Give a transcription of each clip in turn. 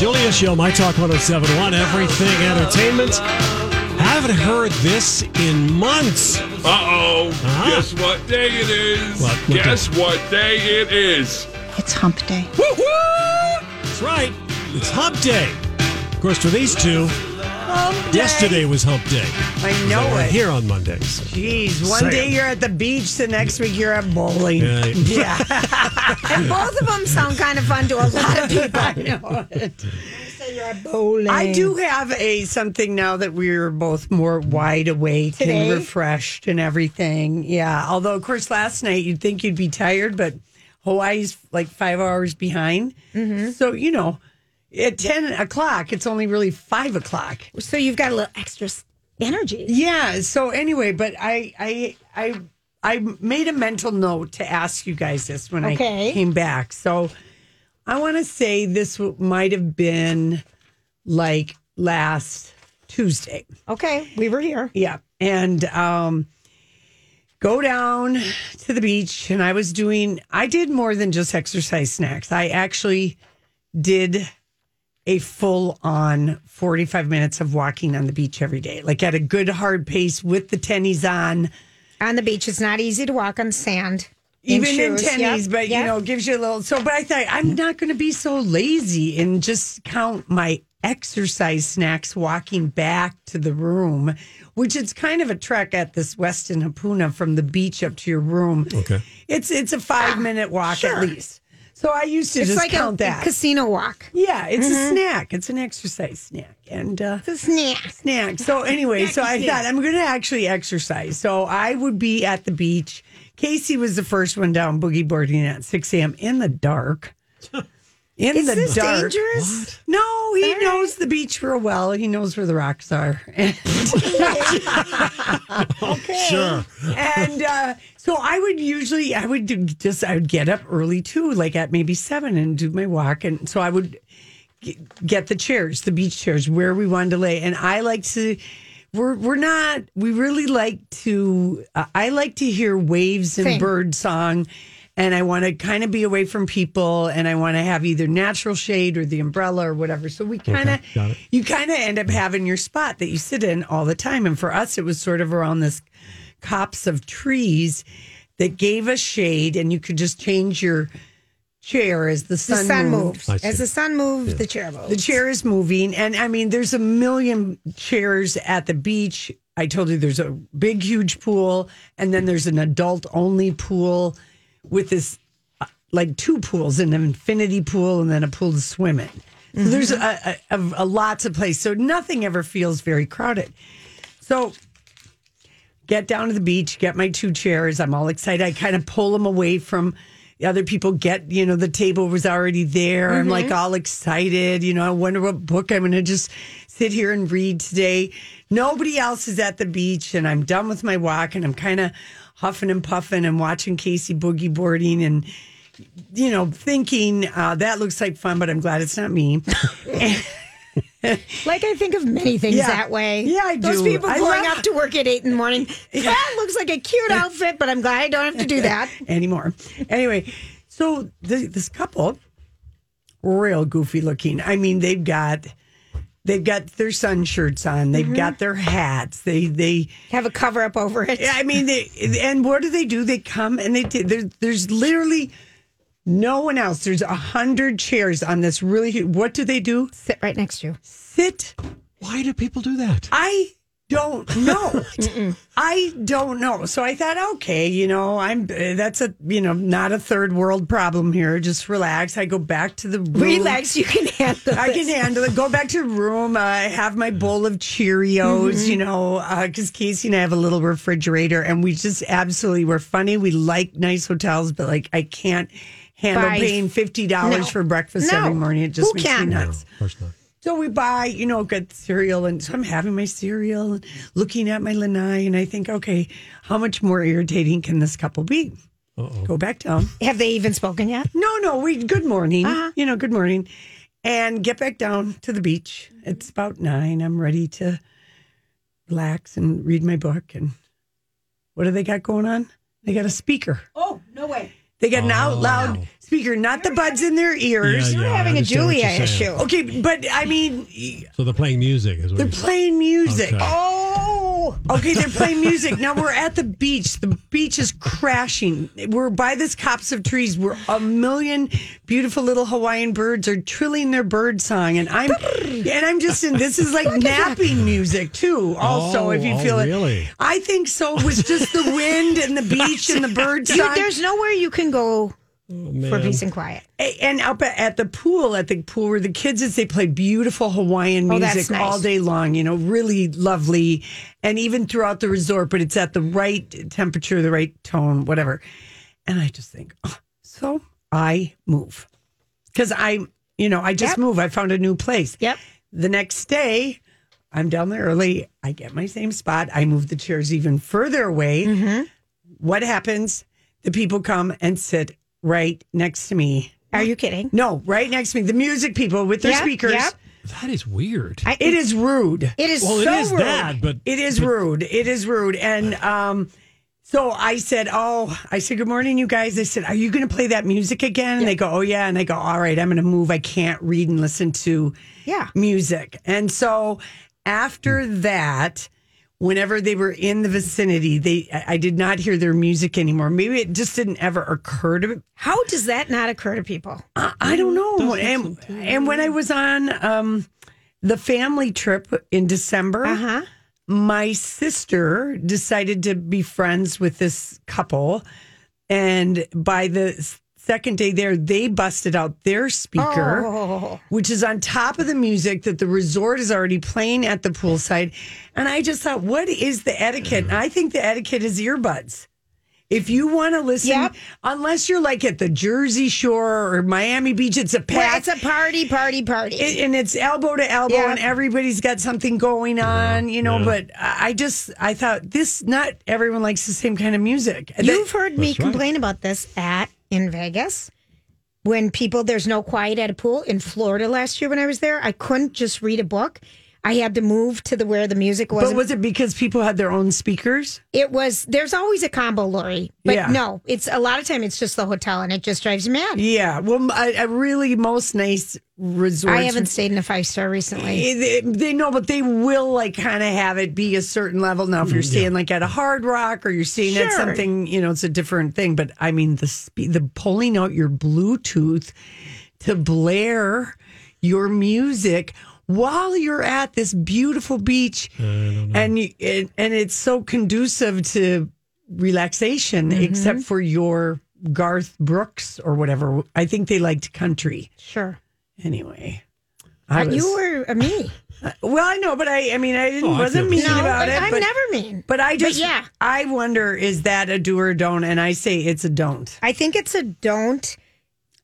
Julia Show, My Talk 1071, Everything Entertainment. Haven't heard this in months. Uh oh. Uh-huh. Guess what day it is? What- what Guess day? what day it is? It's hump day. Woo-hoo! That's right. It's Hump Day. Of course, for these two, yesterday was Hump Day. I know We're it. here on Mondays. Jeez, one Say day you're at the beach, the next week you're at bowling. Yeah. Yeah, And both of them sound kind of fun to a lot of people. I know it. Say you're at bowling. I do have a something now that we're both more wide awake Today? and refreshed and everything. Yeah, although of course last night you'd think you'd be tired, but Hawaii's like five hours behind. Mm-hmm. So you know, at ten o'clock it's only really five o'clock. So you've got a little extra energy. Yeah. So anyway, but I I I I made a mental note to ask you guys this when Okay. I came back. So I want to say this might have been like last Tuesday. Okay, we were here. Yeah. And um go down to the beach and I was doing I did more than just exercise snacks. I actually did a full on 45 minutes of walking on the beach every day. Like at a good hard pace with the tennies on. On the beach, it's not easy to walk on sand. Even in shoes. tennies, Yep, but yep. you know, gives you a little so but I thought I'm not gonna be so lazy and just count my exercise snacks walking back to the room, which it's kind of a trek at this Westin Hapuna from the beach up to your room. Okay. It's it's a five minute walk at least. So I used to It's just like count a, that. casino walk. yeah, it's a snack. It's an exercise snack. And uh It's a snack. snack. So anyway, so I thought I'm going to actually exercise. So I would be at the beach. Casey was the first one down boogie boarding at 6 a.m. in the dark. In Is the this dark. dangerous? No, he knows the beach real well. He knows where the rocks are. Okay. Sure. and uh, so I would usually, I would do just, I would get up early too, like at maybe seven and do my walk. And so I would get the chairs, the beach chairs, where we wanted to lay. And I like to, we're, we're not, we really like to, uh, I like to hear waves and Same. bird song. And I want to kind of be away from people and I want to have either natural shade or the umbrella or whatever. So we kind of, got it. you kind of end up having your spot that you sit in all the time. And for us, it was sort of around this copse of trees that gave us shade, and you could just change your chair as the The sun, sun moved. moves. As the sun moves, the chair moves. The chair is moving, and I mean, there's a million chairs at the beach. I told you there's a big, huge pool, and then there's an adult only pool with this uh, like two pools an infinity pool and then a pool to swim in. So there's a, a, a, a lots of place. So nothing ever feels very crowded. So get down to the beach, get my two chairs. I'm all excited. I kind of pull them away from the other people. Get, you know, the table was already there. I'm like all excited. You know, I wonder what book I'm going to just sit here and read today. Nobody else is at the beach, and I'm done with my walk, and I'm kind of huffing and puffing and watching Casey boogie boarding and you know, thinking uh, that looks like fun, but I'm glad it's not me. Like I think of many things Yeah. that way. Yeah, I do. Those people I going love- up to work at eight in the morning. That looks like a cute outfit, but I'm glad I don't have to do that. anymore. Anyway, so th this couple, real goofy looking. I mean, they've got They've got their sun shirts on. They've mm-hmm. got their hats. They they. Have a cover up over it. I mean, they and what do they do? They come and they t- there's there's literally no one else. There's a hundred chairs on this really. What do they do? Sit right next to you. Sit. Why do people do that? I don't know. I don't know. So I thought, okay, you know, I'm uh, that's a you know not a third world problem here. Just relax. I go back to the room. Relax, you can handle I can handle it. Go back to the room. Uh, have my bowl of Cheerios, Mm-hmm. you know, because Casey and I have a little refrigerator, and we just absolutely we're funny. We like nice hotels, but like I can't handle Buy- paying fifty dollars No. for breakfast No. every morning. It just Who makes can? me No, nuts. of course not. So we buy, you know, get cereal, and so I'm having my cereal and looking at my lanai, and I think, okay, how much more irritating can this couple be? Go back down. Have they even spoken yet? No, no, we good morning. Uh-huh. You know, good morning. And get back down to the beach. It's about nine. I'm ready to relax and read my book. And what do they got going on? They got a speaker. Oh, no way. They got an out loud speaker, not the buds in their ears. Yeah, You're yeah, having a understand what Julia you're saying. issue. Okay, but I mean, So they're playing music, is what they're you're saying. playing music. Okay. Oh, Okay, they're playing music. Now we're at the beach. The beach is crashing. We're by this copse of trees where a million beautiful little Hawaiian birds are trilling their bird song. And I'm and I'm just in this is like napping music too. Also, Oh, if you oh, feel oh, really? it. I think so. It was just the wind and the beach and the bird you, there's nowhere you can go for peace and quiet. And up at, at the pool, at the pool where the kids is, they play beautiful Hawaiian Oh, music nice. all day long. You know, really lovely, and even throughout the resort. But it's at the right temperature, the right tone, whatever. And I just think, oh, so I move because I, you know, I just Yep. move. I found a new place. Yep. The next day, I'm down there early. I get my same spot. I move the chairs even further away. Mm-hmm. What happens? The people come and sit right next to me. Are you kidding? No, right next to me. The music people with their Yep, speakers. yep. That is weird. I, It is rude. It is well, so it is rude. that, but It is rude. It is rude. And um, so I said, Oh, I said, Good morning, you guys. I said, Are you going to play that music again? And they go, Oh, yeah. And I go, All right, I'm going to move. I can't read and listen to Yeah. music. And so after that, whenever they were in the vicinity, they I I did not hear their music anymore. Maybe it just didn't ever occur to me. How does that not occur to people? I I don't know. And, and when I was on um, the family trip in December, Uh huh. my sister decided to be friends with this couple. And by the second day there, they busted out their speaker, Oh. Which is on top of the music that the resort is already playing at the poolside. And I just thought, what is the etiquette? And I think the etiquette is earbuds. If you want to listen, Yep. unless you're like at the Jersey Shore or Miami Beach, it's a Well, it's a party, party, party. it, and it's elbow to elbow Yeah. and everybody's got something going on you know yeah. but i I just i thought this not everyone likes the same kind of music You've that- heard me That's right. complain about this at in Vegas. When people there's no quiet at a pool in Florida last year when I was there, I couldn't just read a book. I had to move to the where the music was. but was it because people had their own speakers it was there's always a combo, Lori. But Yeah. no, it's a lot of time it's just the hotel and it just drives you mad. yeah well I, I really most nice resorts I haven't stayed in a five star recently. Eh, they, they know, but they will like kind of have it be a certain level. Now, if you're mm, staying like at a Hard Rock or you're staying at something, you know, it's a different thing. But I mean, the spe- the pulling out your Bluetooth to blare your music while you're at this beautiful beach, and you, and, and it's so conducive to relaxation, Mm-hmm. except for your Garth Brooks or whatever. I think they liked country Sure. anyway. I was, you were a me. well, I know, but I, I mean, I didn't, Oh, wasn't feel mean No, about it. I'm but, never mean. But I just, yeah. I wonder, is that a do or don't? And I say it's a don't. I think it's a don't.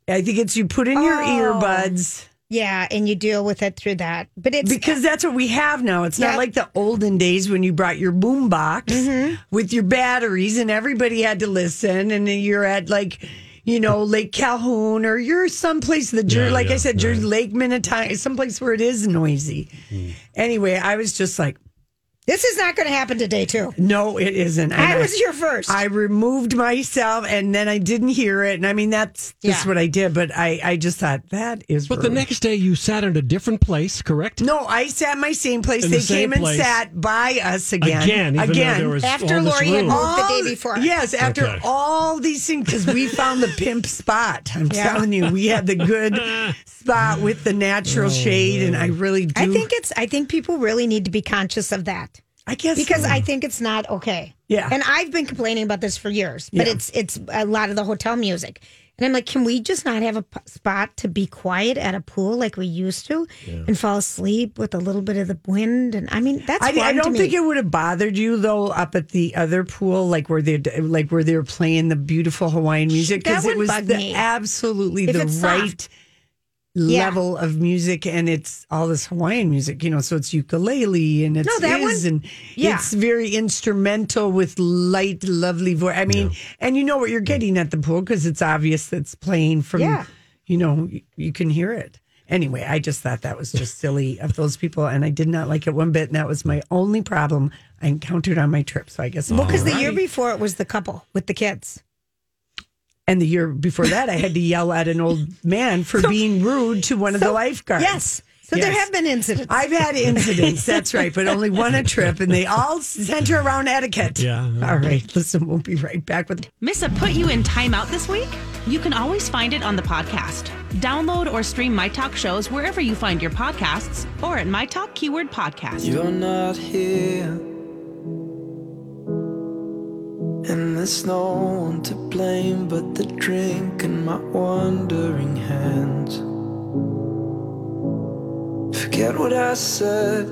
I think it's you put in your Oh. earbuds Yeah, and you deal with it through that. But it's because that's what we have now. It's not like the olden days when you brought your boom box Mm-hmm. with your batteries and everybody had to listen. And you're at like, you know, Lake Calhoun or you're someplace, the Jer- Yeah, like I yeah, said, Jersey right. Lake Minnetonka, someplace where it is noisy. Hmm. Anyway, I was just like, This is not going to happen today, too. No, it isn't. And I was here first. I removed myself, and then I didn't hear it. And I mean, that's just Yeah. what I did. But I, I just thought that is. But the next day you sat in a different place, correct? No, I sat in my same place. In they the same came and sat by us again. Again, even though there was After all this Lori had room. moved the day before. Yes, after Okay. all these things, because we found the pimp spot. I'm Yeah. telling you, we had the good spot with the natural oh, shade, and I really do. I think it's. I think people really need to be conscious of that I guess because I think it's not okay. Yeah. and I've been complaining about this for years, but Yeah. it's it's a lot of the hotel music, and I'm like, can we just not have a p- spot to be quiet at a pool like we used to, and fall asleep with a little bit of the wind? And I mean, that's I, I don't think it would have bothered you though up at the other pool, like where they like where they were playing the beautiful Hawaiian music because it was the, absolutely If the right soft. Yeah. level of music, and it's all this Hawaiian music, you know. So it's ukulele and it's No, is, one- and yeah. it's very instrumental with light, lovely voice. I mean, and you know what you're getting at the pool because it's obvious that's playing from. Yeah. You know, you, you can hear it. Anyway, I just thought that was just silly of those people, and I did not like it one bit. And that was my only problem I encountered on my trip. So I guess Well, because the year before it was the couple with the kids. And the year before that, I had to yell at an old man for being rude to one of the lifeguards. Yes. So there have been incidents. I've had incidents, that's right, but only one a trip, and they all center around etiquette. Yeah. All right, listen, we'll be right back with Missa put you in timeout this week? You can always find it on the podcast. Download or stream My Talk shows wherever you find your podcasts or at My Talk Keyword Podcast. You're not here. And there's no one to blame but the drink and my wandering hands. Forget what I said.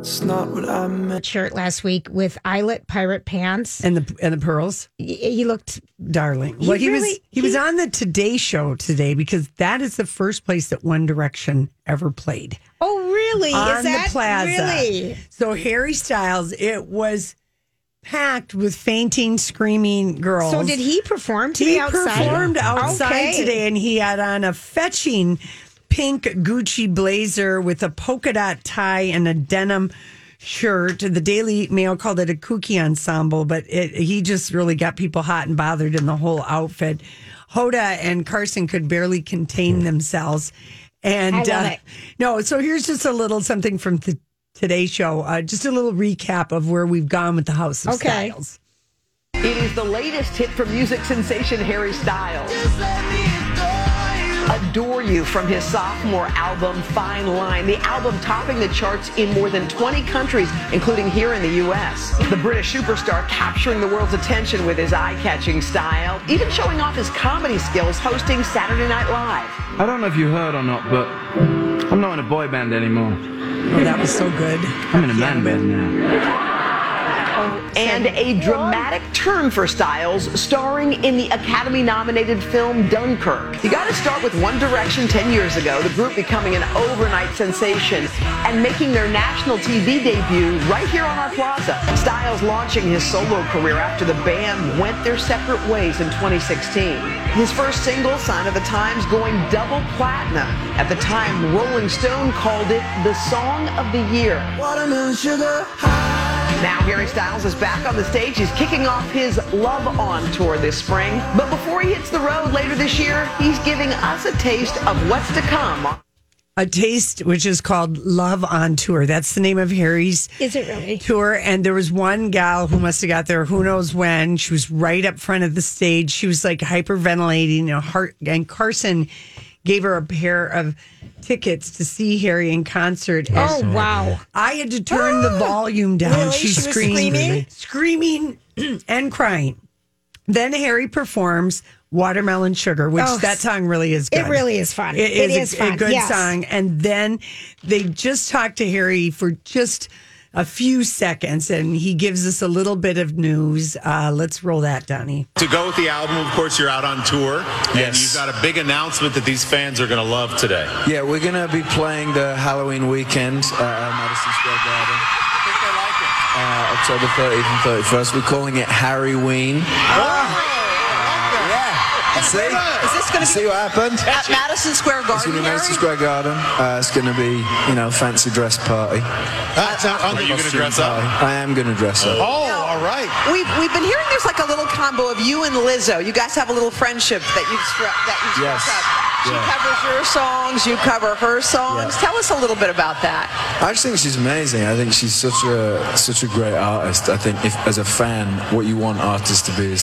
It's not what I meant. shirt last week with eyelet pirate pants. and the and the pearls, He he looked darling. He well, he was really- he, was he- on the Today Show today because that is the first place that One Direction ever played. Oh, really? on Is that the plaza. really? So Harry Styles, it was packed with fainting, screaming girls. So did he perform today He outside? performed outside Okay. today, and he had on a fetching pink Gucci blazer with a polka dot tie and a denim shirt. The Daily Mail called it a kooky ensemble, but it, he just really got people hot and bothered in the whole outfit. Hoda and Carson could barely contain themselves. And I love uh, it. no, so here's just a little something from the Today Show, uh, just a little recap of where we've gone with the House of Okay. Styles. It is the latest hit from music sensation Harry Styles. Adore You from his sophomore album Fine Line. The album topping the charts in more than 20 countries, including here in the U.S. The British superstar capturing the world's attention with his eye-catching style, even showing off his comedy skills hosting Saturday Night Live. I don't know if you heard or not, but I'm not in a boy band anymore. Oh, that was so good. I'm in a man band now. And a dramatic turn for Styles, starring in the Academy nominated film Dunkirk. You got to start with One Direction 10 years ago, the group becoming an overnight sensation and making their national TV debut right here on our plaza. Styles launching his solo career after the band went their separate ways in 2016. His first single, Sign of the Times, going double platinum. At the time, Rolling Stone called it the Song of the Year. Watermelon sugar high. Now Harry Styles is back on the stage. He's kicking off his Love On tour this spring. But before he hits the road later this year, he's giving us a taste of what's to come. a taste which is called Love on Tour. That's the name of Harry's Is it really? tour. And there was one gal who must have got there who knows when. She was right up front of the stage. She was like hyperventilating. And, heart, and Carson gave her a pair of tickets to see Harry in concert. And Oh, wow. I had to turn the ah. volume down. Really? She, She was screamed, screaming? screaming and crying. Then Harry performs Watermelon Sugar, which Oh, that song really is good. It really is fun. It is, It is a, fun, a good yes. song. And then they just talked to Harry for just a few seconds, and he gives us a little bit of news. Uh, let's roll that, Donnie. To go with the album, of course, you're out on tour, and Yes. you've got a big announcement that these fans are going to love today. Yeah, we're gonna be playing the Halloween weekend uh, at Madison Square Garden. I think they like it. Uh, October 30th and 31st. We're calling it Harry Ween. Yeah. See? Is this going to See what happened? at Madison Square It's Garden? going to be Madison Square Garden. Uh, it's going to be, you know, fancy dress party. That's how, are you going to Costume dress up? I am going to dress up. Oh, all right. We've, we've been hearing there's like a little combo of you and Lizzo. You guys have a little friendship that you stru- that you Yes. struck up. She Yeah. covers your songs, you cover her songs. Yeah. Tell us a little bit about that. I just think she's amazing. I think she's such a such a great artist. I think if as a fan, what you want artists to be is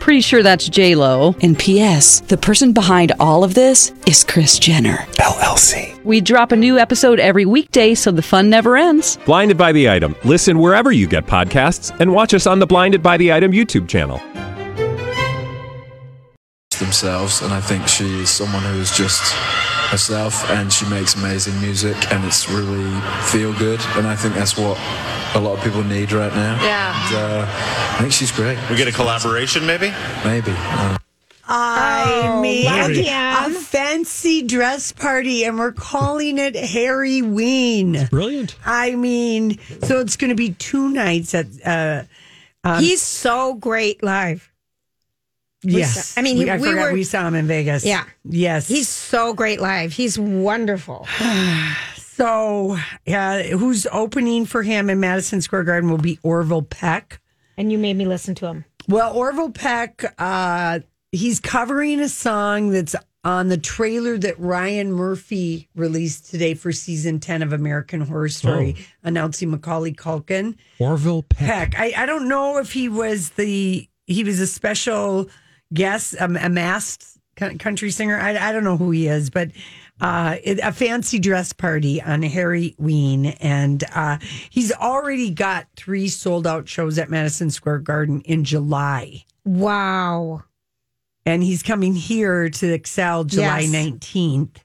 Pretty sure that's J Lo. And P.S. The person behind all of this is Kris Jenner LLC. We drop a new episode every weekday, so the fun never ends. Blinded by the item. Listen wherever you get podcasts, and watch us on the Blinded by the Item YouTube channel. themselves, and I think she is someone who is just herself, and she makes amazing music, and it's really feel good, and I think that's what a lot of people need right now. Yeah. And, uh, I think she's great. We get a collaboration, maybe? Maybe. Uh, I Oh, made a fancy dress party and we're calling it Harry Ween. Brilliant. I mean, so it's going to be two nights at. Uh, um, He's so great live. yes. saw- I mean, we, I we were- we saw him in Vegas. Yeah. Yes. He's so great live. He's wonderful. so. Uh, who's opening for him in Madison Square Garden will be Orville Peck. And you made me listen to him. Well, Orville Peck, uh, he's covering a song that's on the trailer that Ryan Murphy released today for season 10 of American Horror Story, announcing Macaulay Culkin. Orville Peck. Peck. I, I don't know if he was the, he was a special guest, um, a masked country singer. I, I don't know who he is, but uh, it, a fancy dress party on Harry Ween. And uh, he's already got three sold out shows at Madison Square Garden in July. Wow. And he's coming here to Xcel July Yes. 19th.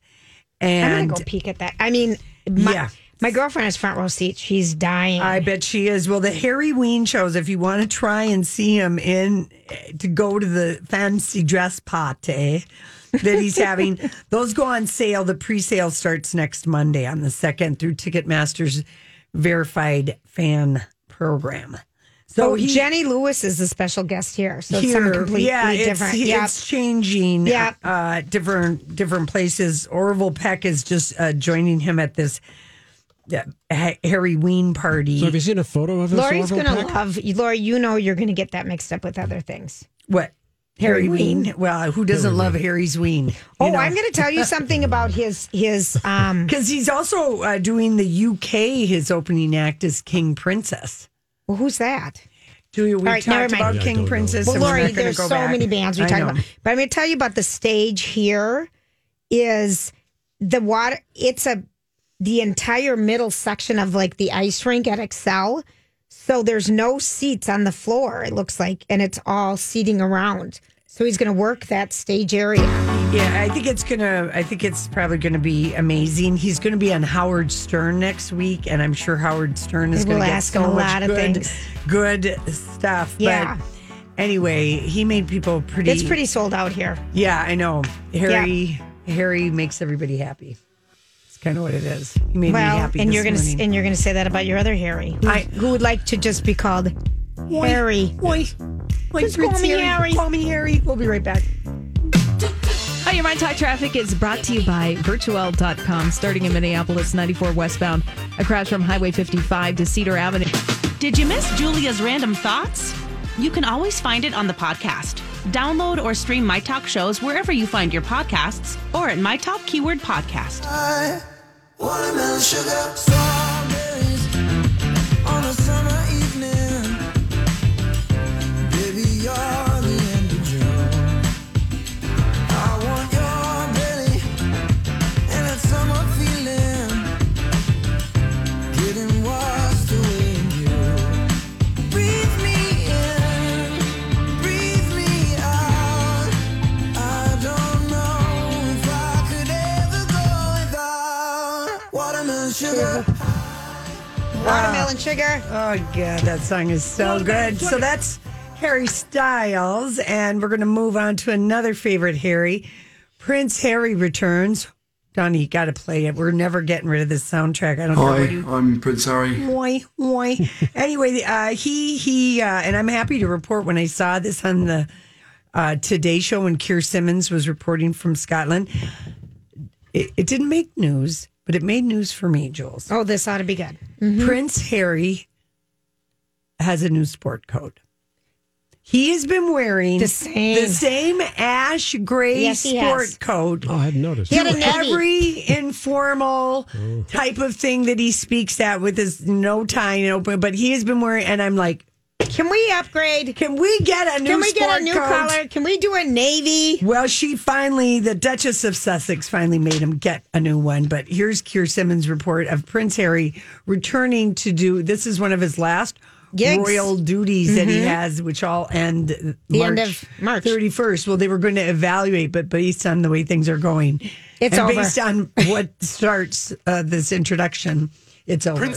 I'm And gonna go peek at that. I mean, my, Yeah. my girlfriend has front row seats. She's dying. I bet she is. Well, the Harry Ween shows, if you want to try and see him in to go to the fancy dress party that he's having, those go on sale. The pre sale starts next Monday on the 2nd through Ticketmaster's verified fan program. So So he, Jenny Lewis is a special guest here. So it's here, something completely yeah, it's, different. It's changing. Yeah. uh, different different places. Orville Peck is just uh, joining him at this uh, Harry Ween party. So have you seen a photo of this? Lori's Orville gonna Peck? love Lori. You know you're gonna get that mixed up with other things. What? Harry, Harry Ween. Ween. Well, who doesn't Harry love Ween. Harry's Ween? Oh, I'm gonna tell you something about his his um. because he's also uh, doing the UK. His opening act is King Princess. Well, who's that? Julia, we All right, never talked about Yeah, King. Princess. Well, Lori, there's so back. many bands we I talk about, but I'm going to tell you about the stage here. Is the water? It's a the entire middle section of like the ice rink at Xcel. So there's no seats on the floor. It looks like, and it's all seating around. So he's going to work that stage area. Yeah, I think it's gonna. I think it's probably gonna be amazing. He's gonna be on Howard Stern next week, and I'm sure Howard Stern is gonna get ask so him a lot of good, things. good stuff. Yeah. But anyway, he made people pretty. It's pretty sold out here. Yeah, I know. Harry. Harry makes everybody happy. It's kind of what it is. He made me well, happy. and you're going to morning. and you're going to say that about your other Harry, who, I- who would like to just be called Harry. Oi, oi, Just call me Harry. Call me Harry. We'll be right back. Hi, your My Talk traffic is brought to you by Virtual.com, starting in Minneapolis, 94 westbound, across from Highway 55 to Cedar Avenue. Did you miss Julia's random thoughts? You can always find it on the podcast. Download or stream My Talk shows wherever you find your podcasts or at My Talk Keyword Podcast. Watermelon sugar, strawberries and sugar. Oh god, that song is so good. So that's Harry Styles, and we're going to move on to another favorite Harry. Prince Harry returns. Donnie, you got to play it. We're never getting rid of this soundtrack. I don't care Hi, what you. I'm Prince Harry. Moi, moi. anyway, uh, he he, uh, and I'm happy to report when I saw this on the uh, Today Show when Keir Simmons was reporting from Scotland. It, it didn't make news, but it made news for me, Jules. Oh, this ought to be good. Mm-hmm. Prince Harry has a new sport coat. He has been wearing The same. the same ash gray Yes, sport coat Oh, I hadn't noticed. He had a every informal oh. type of thing that he speaks at with his no tie and open. But he has been wearing, and I'm like, Can we upgrade? can we get a new? Can we get a new coat? color? Can we do a navy? Well, she finally, the Duchess of Sussex finally made him get a new one. But here's Keir Simmons' report of Prince Harry returning to do this is one of his last Gigs. royal duties that he Mhm. has, which all end The March end of March. 31st. Well, they were going to evaluate, but based on the way things are going, It's and over. based on what starts uh, this introduction, it's over. Oh,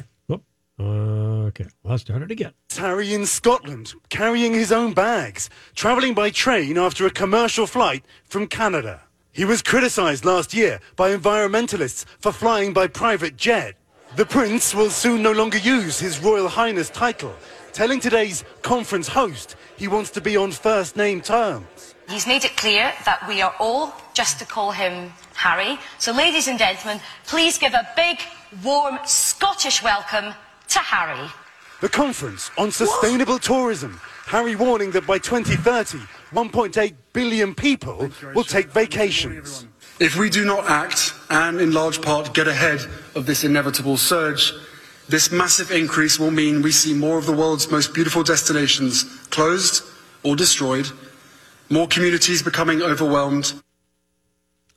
okay, I'll start it again. Harry in Scotland, carrying his own bags, travelling by train after a commercial flight from Canada. He was criticised last year by environmentalists for flying by private jet. The Prince will soon no longer use his Royal Highness title, telling today's conference host he wants to be on first name terms. He's made it clear that we are all just to call him Harry. So, ladies and gentlemen, please give a big, warm Scottish welcome to Harry. The conference on sustainable tourism. Harry warning that by 2030, 1.8 billion people will take vacations. If we do not act and, in large part, get ahead of this inevitable surge, this massive increase will mean we see more of the world's most beautiful destinations closed or destroyed, more communities becoming overwhelmed.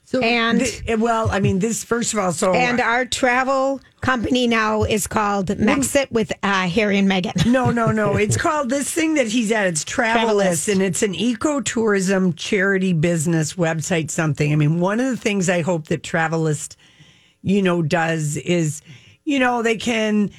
So, And- the- well, I mean, this first of all, so And our travel company now is called Megxit with uh, Harry and Meghan. No, no, no. It's called this thing that he's at. It's Travalyst, and it's an ecotourism charity business website. Something. I mean, one of the things I hope that Travalyst, you know, does is, you know, they can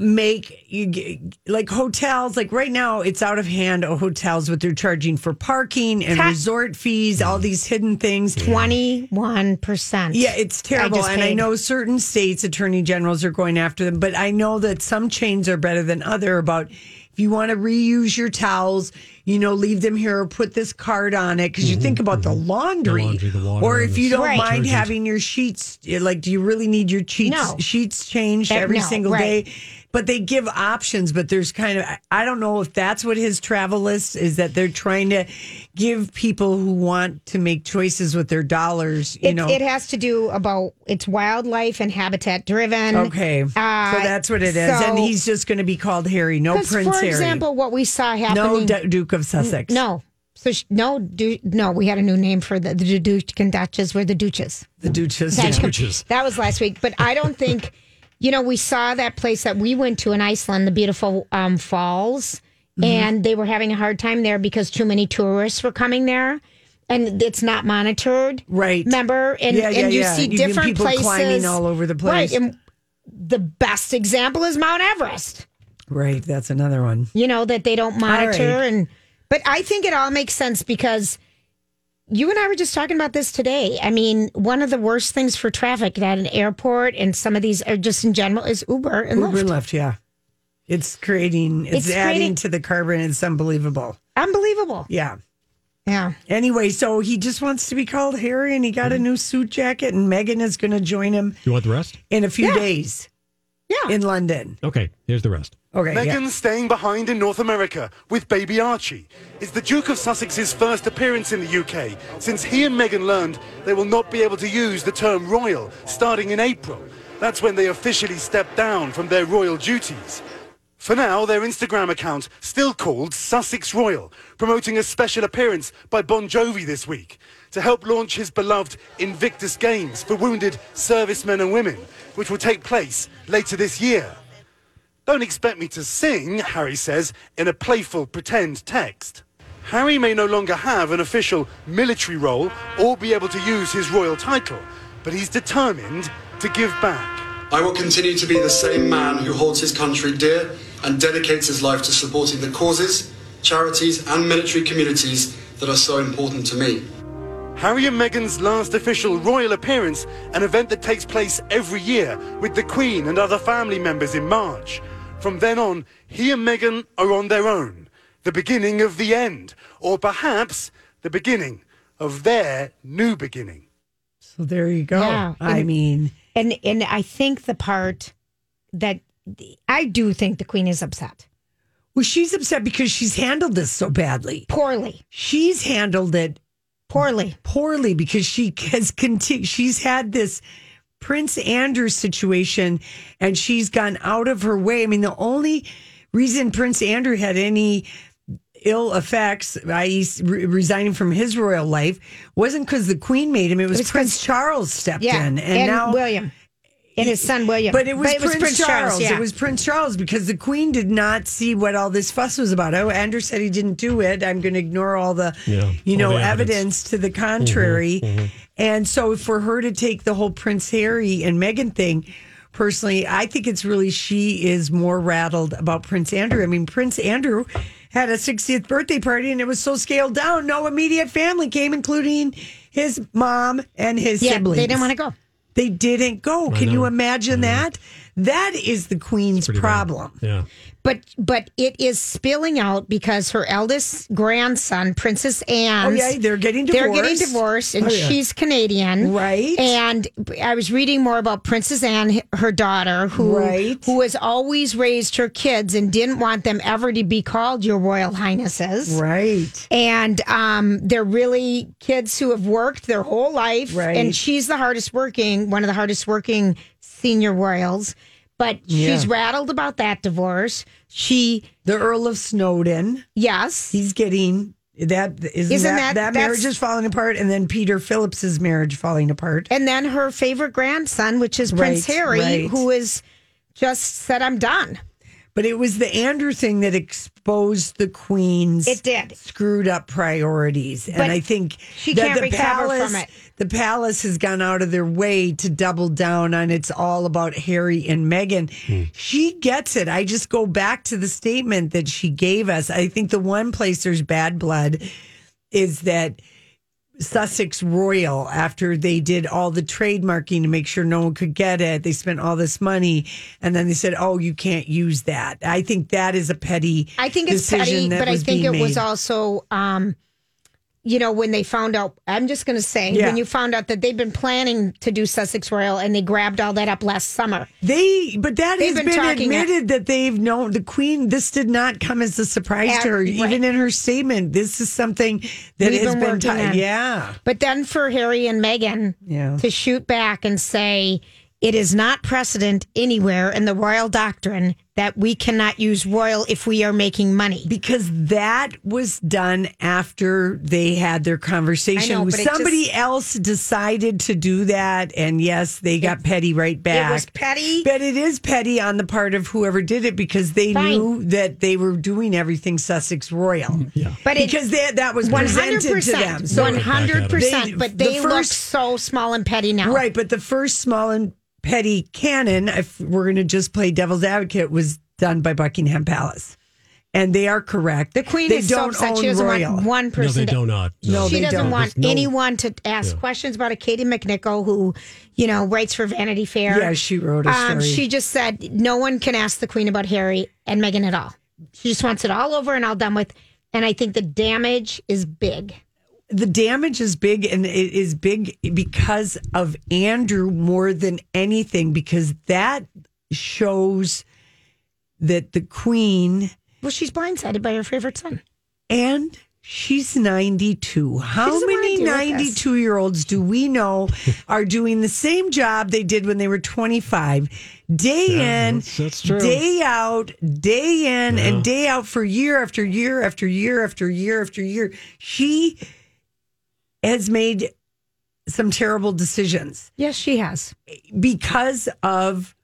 make you g- like hotels like right now it's out of hand uh, hotels what they're charging for parking and Ta- resort fees all these hidden things 21%. yeah, it's terrible. just and I know certain states' attorney generals are going after them, but I know that some chains are better than other about if you want to reuse your towels, you know, leave them here or put this card on it because you think about the laundry. Mm-hmm, laundry, the water, or if you don't Right. mind having your sheets, like, do you really need your sheets, No. sheets changed Uh, every no, single right. day? But they give options, but there's kind of, I don't know if that's what his Travalyst is that they're trying to give people who want to make choices with their dollars, you It, know. it has to do about it's wildlife and habitat driven. Okay, Uh, so that's what it is, and he's just going to be called Harry, no Prince for Harry, For example, what we saw no happening. D- Duke of Sussex. No. So sh- no, du- no, we had a new name for the, the Duke and Duchess. We're the Duchess. the Duchess. That, Duchess. that was last week, but I don't think, you know, we saw that place that we went to in Iceland, the beautiful um, falls, Mm-hmm. and they were having a hard time there because too many tourists were coming there. And it's not monitored, Right. Remember, and Yeah, yeah, and you yeah. see You different people places climbing all over the place. Right, and the best example is Mount Everest. Right, that's another one. you know that they don't monitor right. and but i think it all makes sense because you and i were just talking about this today i mean one of the worst things for traffic at an airport and some of these are just in general is uber and Uber Lyft. left, yeah. It's creating, it's, It's adding creating- to the carbon. It's unbelievable. unbelievable Yeah. yeah Anyway, so he just wants to be called Harry, and he got a mm-hmm. new suit jacket, and Meghan is going to join him You want the rest? in a few Yeah. days. Yeah. in London. Okay, here's the rest. Okay, yeah. Staying behind in North America with baby Archie. It's the Duke of Sussex's first appearance in the UK since he and Meghan learned they will not be able to use the term royal starting in April. That's when they officially stepped down from their royal duties. For now, their Instagram account still called Sussex Royal, promoting a special appearance by Bon Jovi this week to help launch his beloved Invictus Games for wounded servicemen and women, which will take place later this year. Don't expect me to sing, Harry says in a playful pretend text. Harry may no longer have an official military role or be able to use his royal title, but he's determined to give back. I will continue to be the same man who holds his country dear and dedicates his life to supporting the causes, charities, and military communities that are so important to me. Harry and Meghan's last official royal appearance, an event that takes place every year with the Queen and other family members in March. From then on, he and Meghan are on their own. The beginning of the end, or perhaps the beginning of their new beginning. So there you go. Yeah, I and- mean, And and I think the part that I do think the queen is upset. well, she's upset because she's handled this so badly. Poorly. She's handled it poorly. Poorly because she has continued. She's had this Prince Andrew situation and she's gone out of her way. I mean, the only reason Prince Andrew had any ill effects, i.e., re- resigning from his royal life, wasn't because the Queen made him. It was, was Prince Charles stepped Yeah, in, and, now William and his son William. But it was, Prince, Charles. It was Prince Charles because the Queen did not see what all this fuss was about. Oh, Andrew said he didn't do it. I'm going to ignore all the, Yeah, you all know, the evidence. evidence. to the contrary. Mhm, And so for her to take the whole Prince Harry and Meghan thing, personally, I think it's really she is more rattled about Prince Andrew. I mean, Prince Andrew had a 60th birthday party and it was so scaled down. No immediate family came, including his mom and his Yeah, siblings. they didn't wanna go. They didn't go. Can you imagine that? That is the Queen's Pretty bad. problem. Yeah. But but it is spilling out because her eldest grandson, Princess Anne. Oh, yeah, they're getting divorced. They're getting divorced. divorced, and Oh, yeah. she's Canadian, Right. And I was reading more about Princess Anne, her daughter, who Right. who has always raised her kids and didn't want them ever to be called Your Royal Highnesses, Right. And um, they're really kids who have worked their whole life, Right. And she's the hardest working, one of the hardest working senior royals. But she's rattled about that divorce. She, The Earl of Snowdon, yes, he's getting that isn't, Isn't that, that- that marriage is falling apart and then Peter Phillips's marriage falling apart. and then her favorite grandson, which is Prince Right, Harry, right. who is just said, "I'm done." But it was the Andrew thing that exposed the Queen's It did. screwed up priorities. But and I think she that can't the recover palace, from it. The palace has gone out of their way to double down on it's all about Harry and Meghan. Hmm. She gets it. I just go back to the statement that she gave us. I think the one place there's bad blood is that Sussex Royal, after they did all the trademarking to make sure no one could get it, they spent all this money, and then they said, "Oh, you can't use that." I think that is a petty. I think it's petty, but I think it being was also, um, you know, when they found out. I'm just going to say Yeah. when you found out that they've been planning to do Sussex Royal, and they grabbed all that up last summer. They, but that They've has been been, admitted that they've known the Queen. This did not come as a surprise Yeah, to her, right. even in her statement. This is something that We've has been been, on. yeah, But then for Harry and Meghan Yeah. to shoot back and say it is not precedent anywhere in the royal doctrine that we cannot use royal if we are making money. because that was done after they had their conversation. Know, Somebody just- else decided to do that, and yes, they got petty right back. It was petty. But it is petty on the part of whoever did it because they Fine. knew that they were doing everything Sussex Royal. Mm, yeah. But it- because they, that was presented to them. 100%. 100%. They- but the they look so small and petty now. Right, but the first small and petty canon, if we're going to just play devil's advocate, was done by Buckingham Palace. And they are correct. The Queen they is so don't upset. own She doesn't royal. want one person. No, they to- do not. No, she they doesn't don't. want no- anyone to ask Yeah. questions about a Katie McNichol who, you know, writes for Vanity Fair. Yeah, she wrote a Um, story. she just said no one can ask the Queen about Harry and Meghan at all. She just wants it all over and all done with. And I think the damage is big. The damage is big and it is big because of Andrew more than anything because that shows that the queen Well, she's blindsided by her favorite son. and she's 92 how doesn't many 92 year olds do we know are doing the same job they did when they were 25 day Yeah, in that's- that's true. day out day in Yeah. and day out for year after year after year after year after year she has made some terrible decisions Yes, she has. because of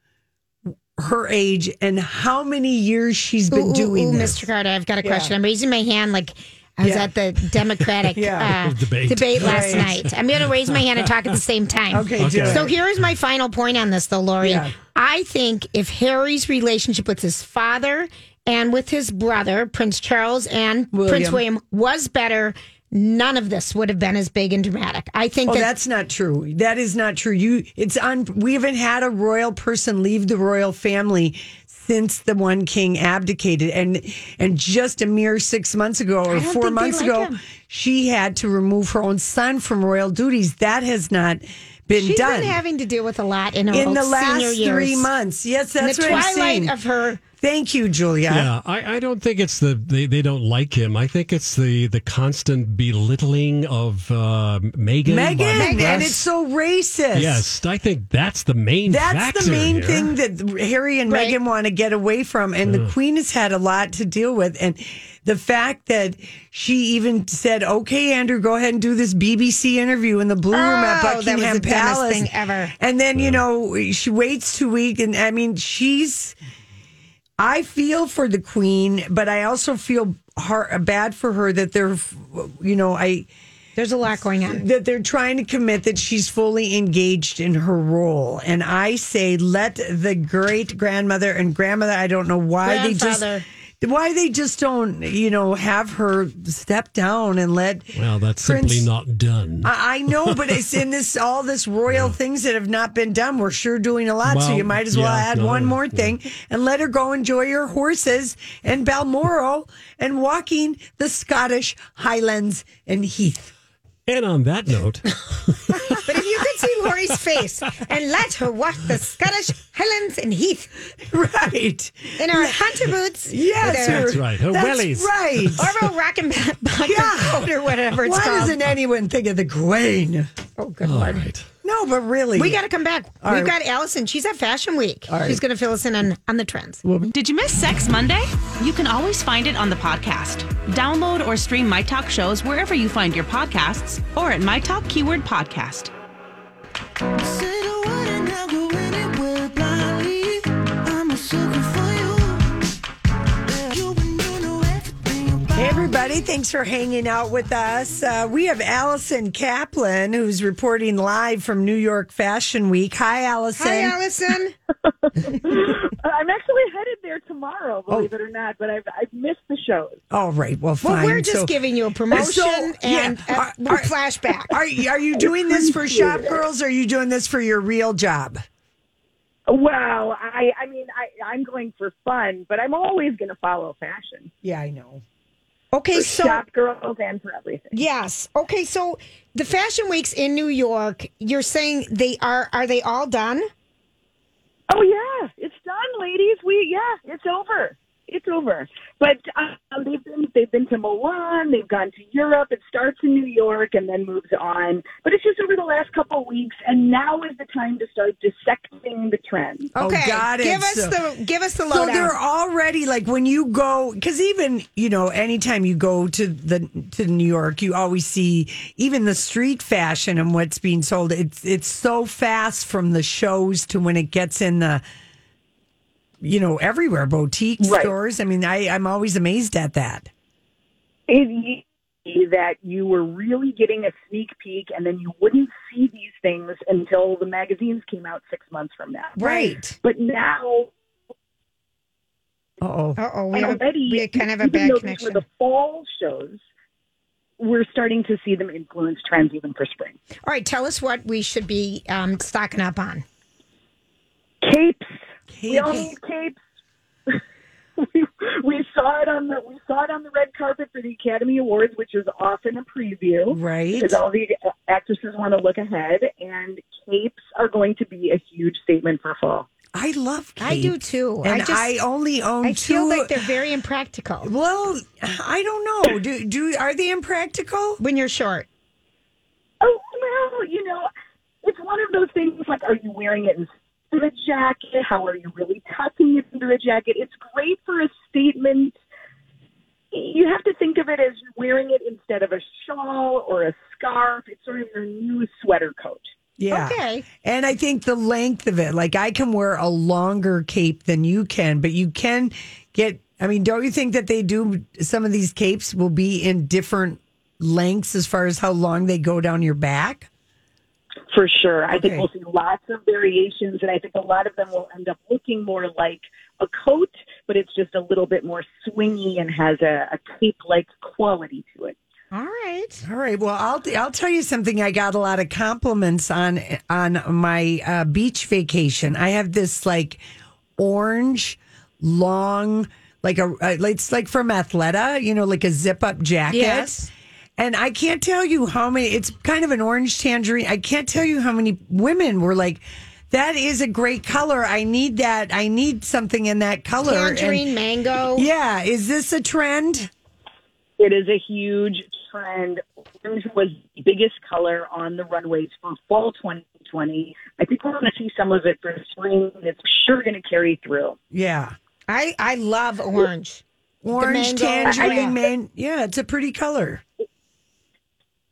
her age and how many years she's been Ooh, ooh, doing ooh, this. Mr. Kotter, I've got a Yeah. question. I'm raising my hand like I was Yeah. at the Democratic Yeah. uh, Debate. debate, last Right. night. I'm going to raise my hand and talk at the same time. Okay, do So here is my final point on this, though, Lori. Yeah. I think if Harry's relationship with his father and with his brother, Prince Charles and Prince William. William, was better, none of this would have been as big and dramatic. I think Oh, that that's not true. That is not true. You, it's on. We haven't had a royal person leave the royal family since the one king abdicated, and and just a mere six months ago or four months like ago, him. she had to remove her own son from royal duties. That has not been she's done been having to deal with a lot in her in the last years. three months. Yes, In that's the what I'm twilight saying. of her. Thank you, Julia. Yeah, I, I don't think it's the they, they don't like him. I think it's the the constant belittling of uh, Meghan. Meghan, and it's so racist. yes, I think that's the main. Thing. That's factor the main here. thing that Harry and Right. Meghan want to get away from. And the Queen has had a lot to deal with. And the fact that she even said, okay, Andrew, go ahead and do this BBC interview in the Blue Room at Oh, that was Buckingham the dumbest Palace. thing ever. And then, you know, she waits two weeks. And I mean, she's. I feel for the Queen, but I also feel hard, bad for her that they're, you know, I There's a lot going on. that they're trying to commit that she's fully engaged in her role. And I say, let the great grandmother and grandmother, I don't know why they just. Why they just don't, you know, have her step down and let Well, that's Prince- simply not done. I, I know, but it's in this all this royal things that have not been done. We're sure doing a lot, so you might as well yeah, add no, one more yeah. thing and let her go enjoy her horses and Balmoral and walking the Scottish Highlands and Heath. And on that note, But if you could see Laurie's face and let her walk the Scottish Highlands and Heath Right. in her hunter boots. Yes, with her that's right. Her That's wellies. right. Or a rockin' bucket Yeah. or whatever it's Why called. doesn't anyone think of the Queen? oh, good All lord. right. No, but really, We got to come back. All We've right. got Allison. She's at Fashion Week. All right. She's going to fill us in on, on the trends. Did you miss Sex Monday? You can always find it on the podcast. Download or stream My Talk shows wherever you find your podcasts or at My Talk Keyword Podcast. Hey, everybody. Thanks for hanging out with us. Uh, we have Allison Kaplan, who's reporting live from New York Fashion Week. Hi, Allison. Hi, Allison. I'm actually headed there tomorrow, oh. believe Oh. it or not, but I've, I've missed the shows. All right. Well, fine. Well, we're just So- giving you a promotion So, and a, are- a are- flashback. Are, you- are you doing this for Shop Girls or are you doing this for your real job? Well, I, I mean, I, I'm going for fun, but I'm always going to follow fashion. Yeah, I know. okay, For so shop girls and for everything. yes. Okay, so the Fashion Weeks in New York, you're saying they are are they all done? Oh yeah, it's done, ladies. We yeah, it's over. It's over. But um, they've been they've been to Milan, they've gone to Europe. It starts in New York and then moves on. But it's just over the last couple of weeks, and now is the time to start dissecting the trends. Okay, Oh, got it. give us So- the give us the So they're already like when you go because even you know anytime you go to the to New York, you always see even the street fashion and what's being sold. It's it's so fast from the shows to when it gets in the you know everywhere boutique Right. stores. I mean, I I'm always amazed at that. it, that you were really getting a sneak peek and then you wouldn't see these things until the magazines came out six months from now. Right. But now, oh. Uh oh, we, already, we kind of have a even bad though these connection. For the fall shows, we're starting to see them influence trends even for spring. All right, tell us what we should be um, stocking up on. Capes. We all need capes. we, we saw it on the we saw it on the red carpet for the Academy Awards, which is often a preview, Right. Because all the actresses want to look ahead, and capes are going to be a huge statement for fall. I love capes. I do too. And I, just, I only own I two. feel like they're very impractical well, I don't know. Do do are they impractical? when you're short. Oh well, you know, it's one of those things. Like, are you wearing it instead of a jacket? How are you really tucking it under a jacket? It's great for a statement. You have to think of it as wearing it instead of a shawl or a scarf. It's sort of your new sweater coat. Yeah. Okay. And I think the length of it, like I can wear a longer cape than you can, but you can get I mean, don't you think that they do some of these capes will be in different lengths as far as how long they go down your back? For sure. I think we'll see lots of variations, and I think a lot of them will end up looking more like a coat, but it's just a little bit more swingy and has a, a cape like quality to it. All right. All right. Well, I'll I'll tell you something. I got a lot of compliments on on my uh, beach vacation. I have this like orange, long, like a uh, it's like from Athleta, you know, like a zip up jacket. Yes. And I can't tell you how many. It's kind of an orange tangerine. I can't tell you how many women were like. That is a great color. I need that. I need something in that color. Tangerine, And- mango. Yeah. Is this a trend? It is a huge trend. Orange was the biggest color on the runways for fall 2020. I think we're going to see some of it for spring. It's sure going to carry through. Yeah. I I love orange. Orange, The mango, tangerine, man. Yeah, it's a pretty color.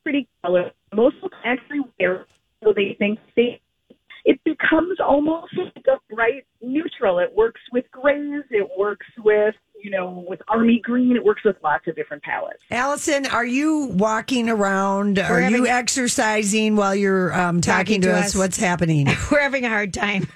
Pretty color. Most folks actually wear so they think they. It becomes almost like a bright neutral. It works with grays. It works with you know with army green. It works with lots of different palettes. Allison, are you walking around? are having- you exercising while you're um, talking, Talking to, to us? us. What's happening? We're having a hard time.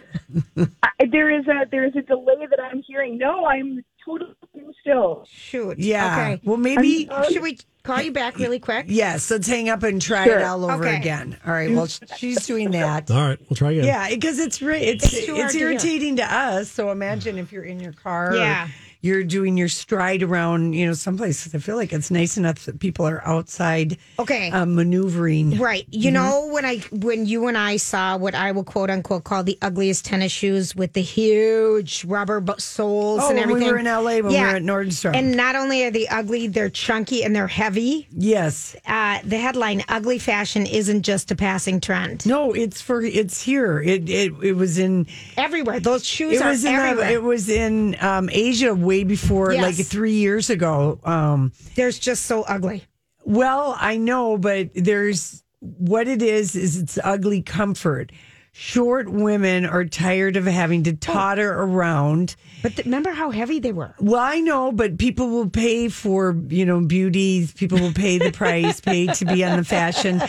I, there is a there is a delay that I'm hearing. No, I'm totally still. Shoot. Yeah. Okay. Well, maybe. Should we call you back really quick? Yes, let's hang up and try Sure. it all over Okay. again. All right. Well, she's doing that. All right, we'll try again. Yeah, because it's re- it's It's it's, too hard to hear. irritating to, us. So imagine if you're in your car. or Yeah. You're doing your stride around, you know, someplace. I feel like it's nice enough that people are outside, Okay. uh, maneuvering. Right. You know when I when you and I saw what I will quote unquote call the ugliest tennis shoes with the huge rubber soles Oh, and when we were in LA, when we were at Nordstrom. And not only are they ugly, they're chunky and they're heavy. Yes. Uh, the headline "Ugly fashion isn't just a passing trend." No, it's for it's here. It it, it was in Everywhere. Those shoes it are was in everywhere. uh, it was in um, Asia way before Yes. like three years ago. Um, They're just so ugly. well, I know, but there's what it is is it's ugly comfort. Short women are tired of having to oh. totter around. But th- remember how heavy they were. Well, I know, but people will pay for, you know, beauty. People will pay the price, pay to be on the fashion.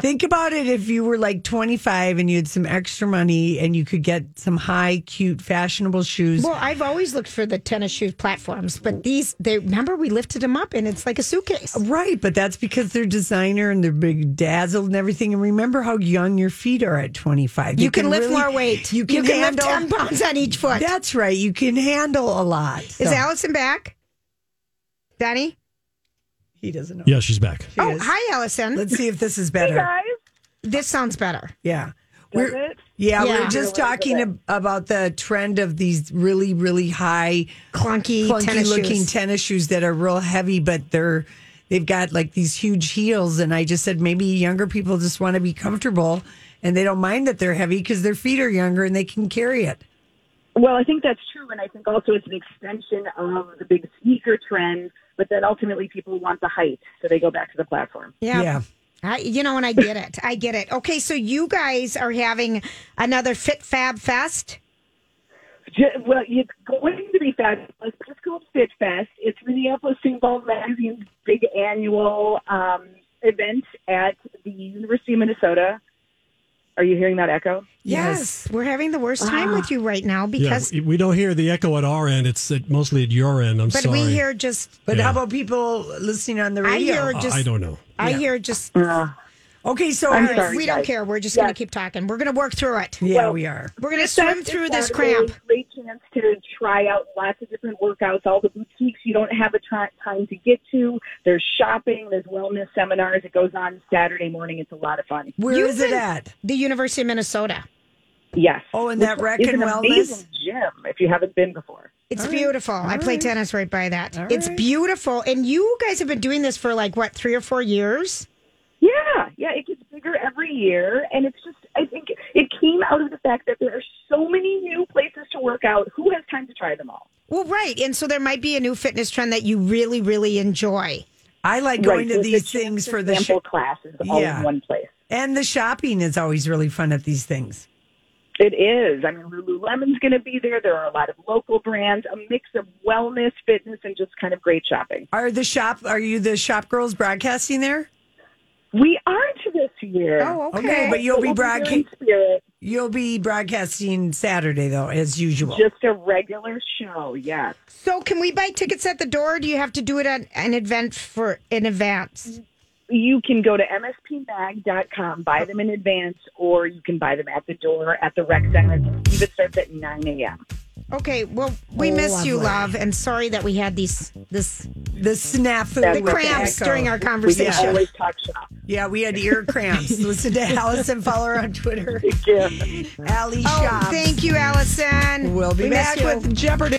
Think about it if you were like 25 and you had some extra money and you could get some high, cute, fashionable shoes. Well, I've always looked for the tennis shoe platforms, but these they remember we lifted them up and it's like a suitcase. Right, but that's because they're designer and they're big dazzled and everything. And remember how young your feet are at 25. You can lift more weight. You can, You can handle lift 10 pounds on each foot. That's right. You can handle a lot. Is Allison back? Danny? he doesn't know. Yeah, she's back. Oh, she oh, is. hi, Allison. Let's see if this is better. Hey guys. this sounds better. Yeah. Does We're, it? yeah, Yeah. we're just talking ab- about the trend of these really, really high, Clunky, clunky tennis looking shoes. tennis shoes that are real heavy, but they're they've got like these huge heels. And I just said maybe younger people just want to be comfortable and they don't mind that they're heavy because their feet are younger and they can carry it. Well, I think that's true, and I think also it's an extension of the big sneaker trend. But then ultimately, people want the height, so they go back to the platform. Yeah. Yeah. I, you know, and I get it. I get it. Okay, so you guys are having another Fit Fab Fest. Ju- Well, it's going to be fabulous. It's called Fit Fest. It's Minneapolis St. Paul Magazine's big annual um, event at the University of Minnesota. Are you hearing that echo? Yes. We're having the worst time Ah. with you right now because, we- we don't hear the echo at our end. It's at, mostly at your end. I'm but sorry. But we hear just, But Yeah. how about people listening on the I radio? hear Uh, just, I don't know. I Yeah. hear just, Okay, so I'm sorry, we don't guys. care. We're just going to keep talking. We're going to work through it. yeah, Well, we are. We're going to swim through this Saturday. cramp. Great chance to try out lots of different workouts. All the boutiques you don't have a tri- time to get to. There's shopping. There's wellness seminars. It goes on Saturday morning. It's a lot of fun. Where is it been- at? The University of Minnesota. Yes. Oh, and that rec is and an wellness? amazing gym. If you haven't been before. It's beautiful. I play tennis right by that. All it's right. beautiful. And you guys have been doing this for like, what, three or four years? Yeah, yeah, it gets bigger every year, and it's just I think it came out of the fact that there are so many new places to work out. Who has time to try them all? Well, right. And so there might be a new fitness trend that you really, really enjoy. I like going Right, to the- these the things for the sample sh- classes all Yeah. in one place. and the shopping is always really fun at these things. It is. I mean, Lululemon's going to be there. There are a lot of local brands, a mix of wellness, fitness, and just kind of great shopping. Are the shop? Are you the shop girls broadcasting there? We aren't this year. Oh, okay. But you'll be We'll broadcasting. You'll be broadcasting Saturday though, as usual. Just a regular show, yes. So, can we buy tickets at the door? Or do you have to do it at an event for in advance? You can go to mspmag.com, buy them in advance, or you can buy them at the door at the rec center. I believe it starts at 9 a.m. Okay, well, we Oh, miss you, love, and sorry that we had these this the snafu, the with cramps echo. during our conversation. We always talk shop. Yeah, we had ear cramps. Listen to Allison. Follow her on Twitter. Allie Oh, Shops. thank you, Allison. We'll be We back with Jeopardy.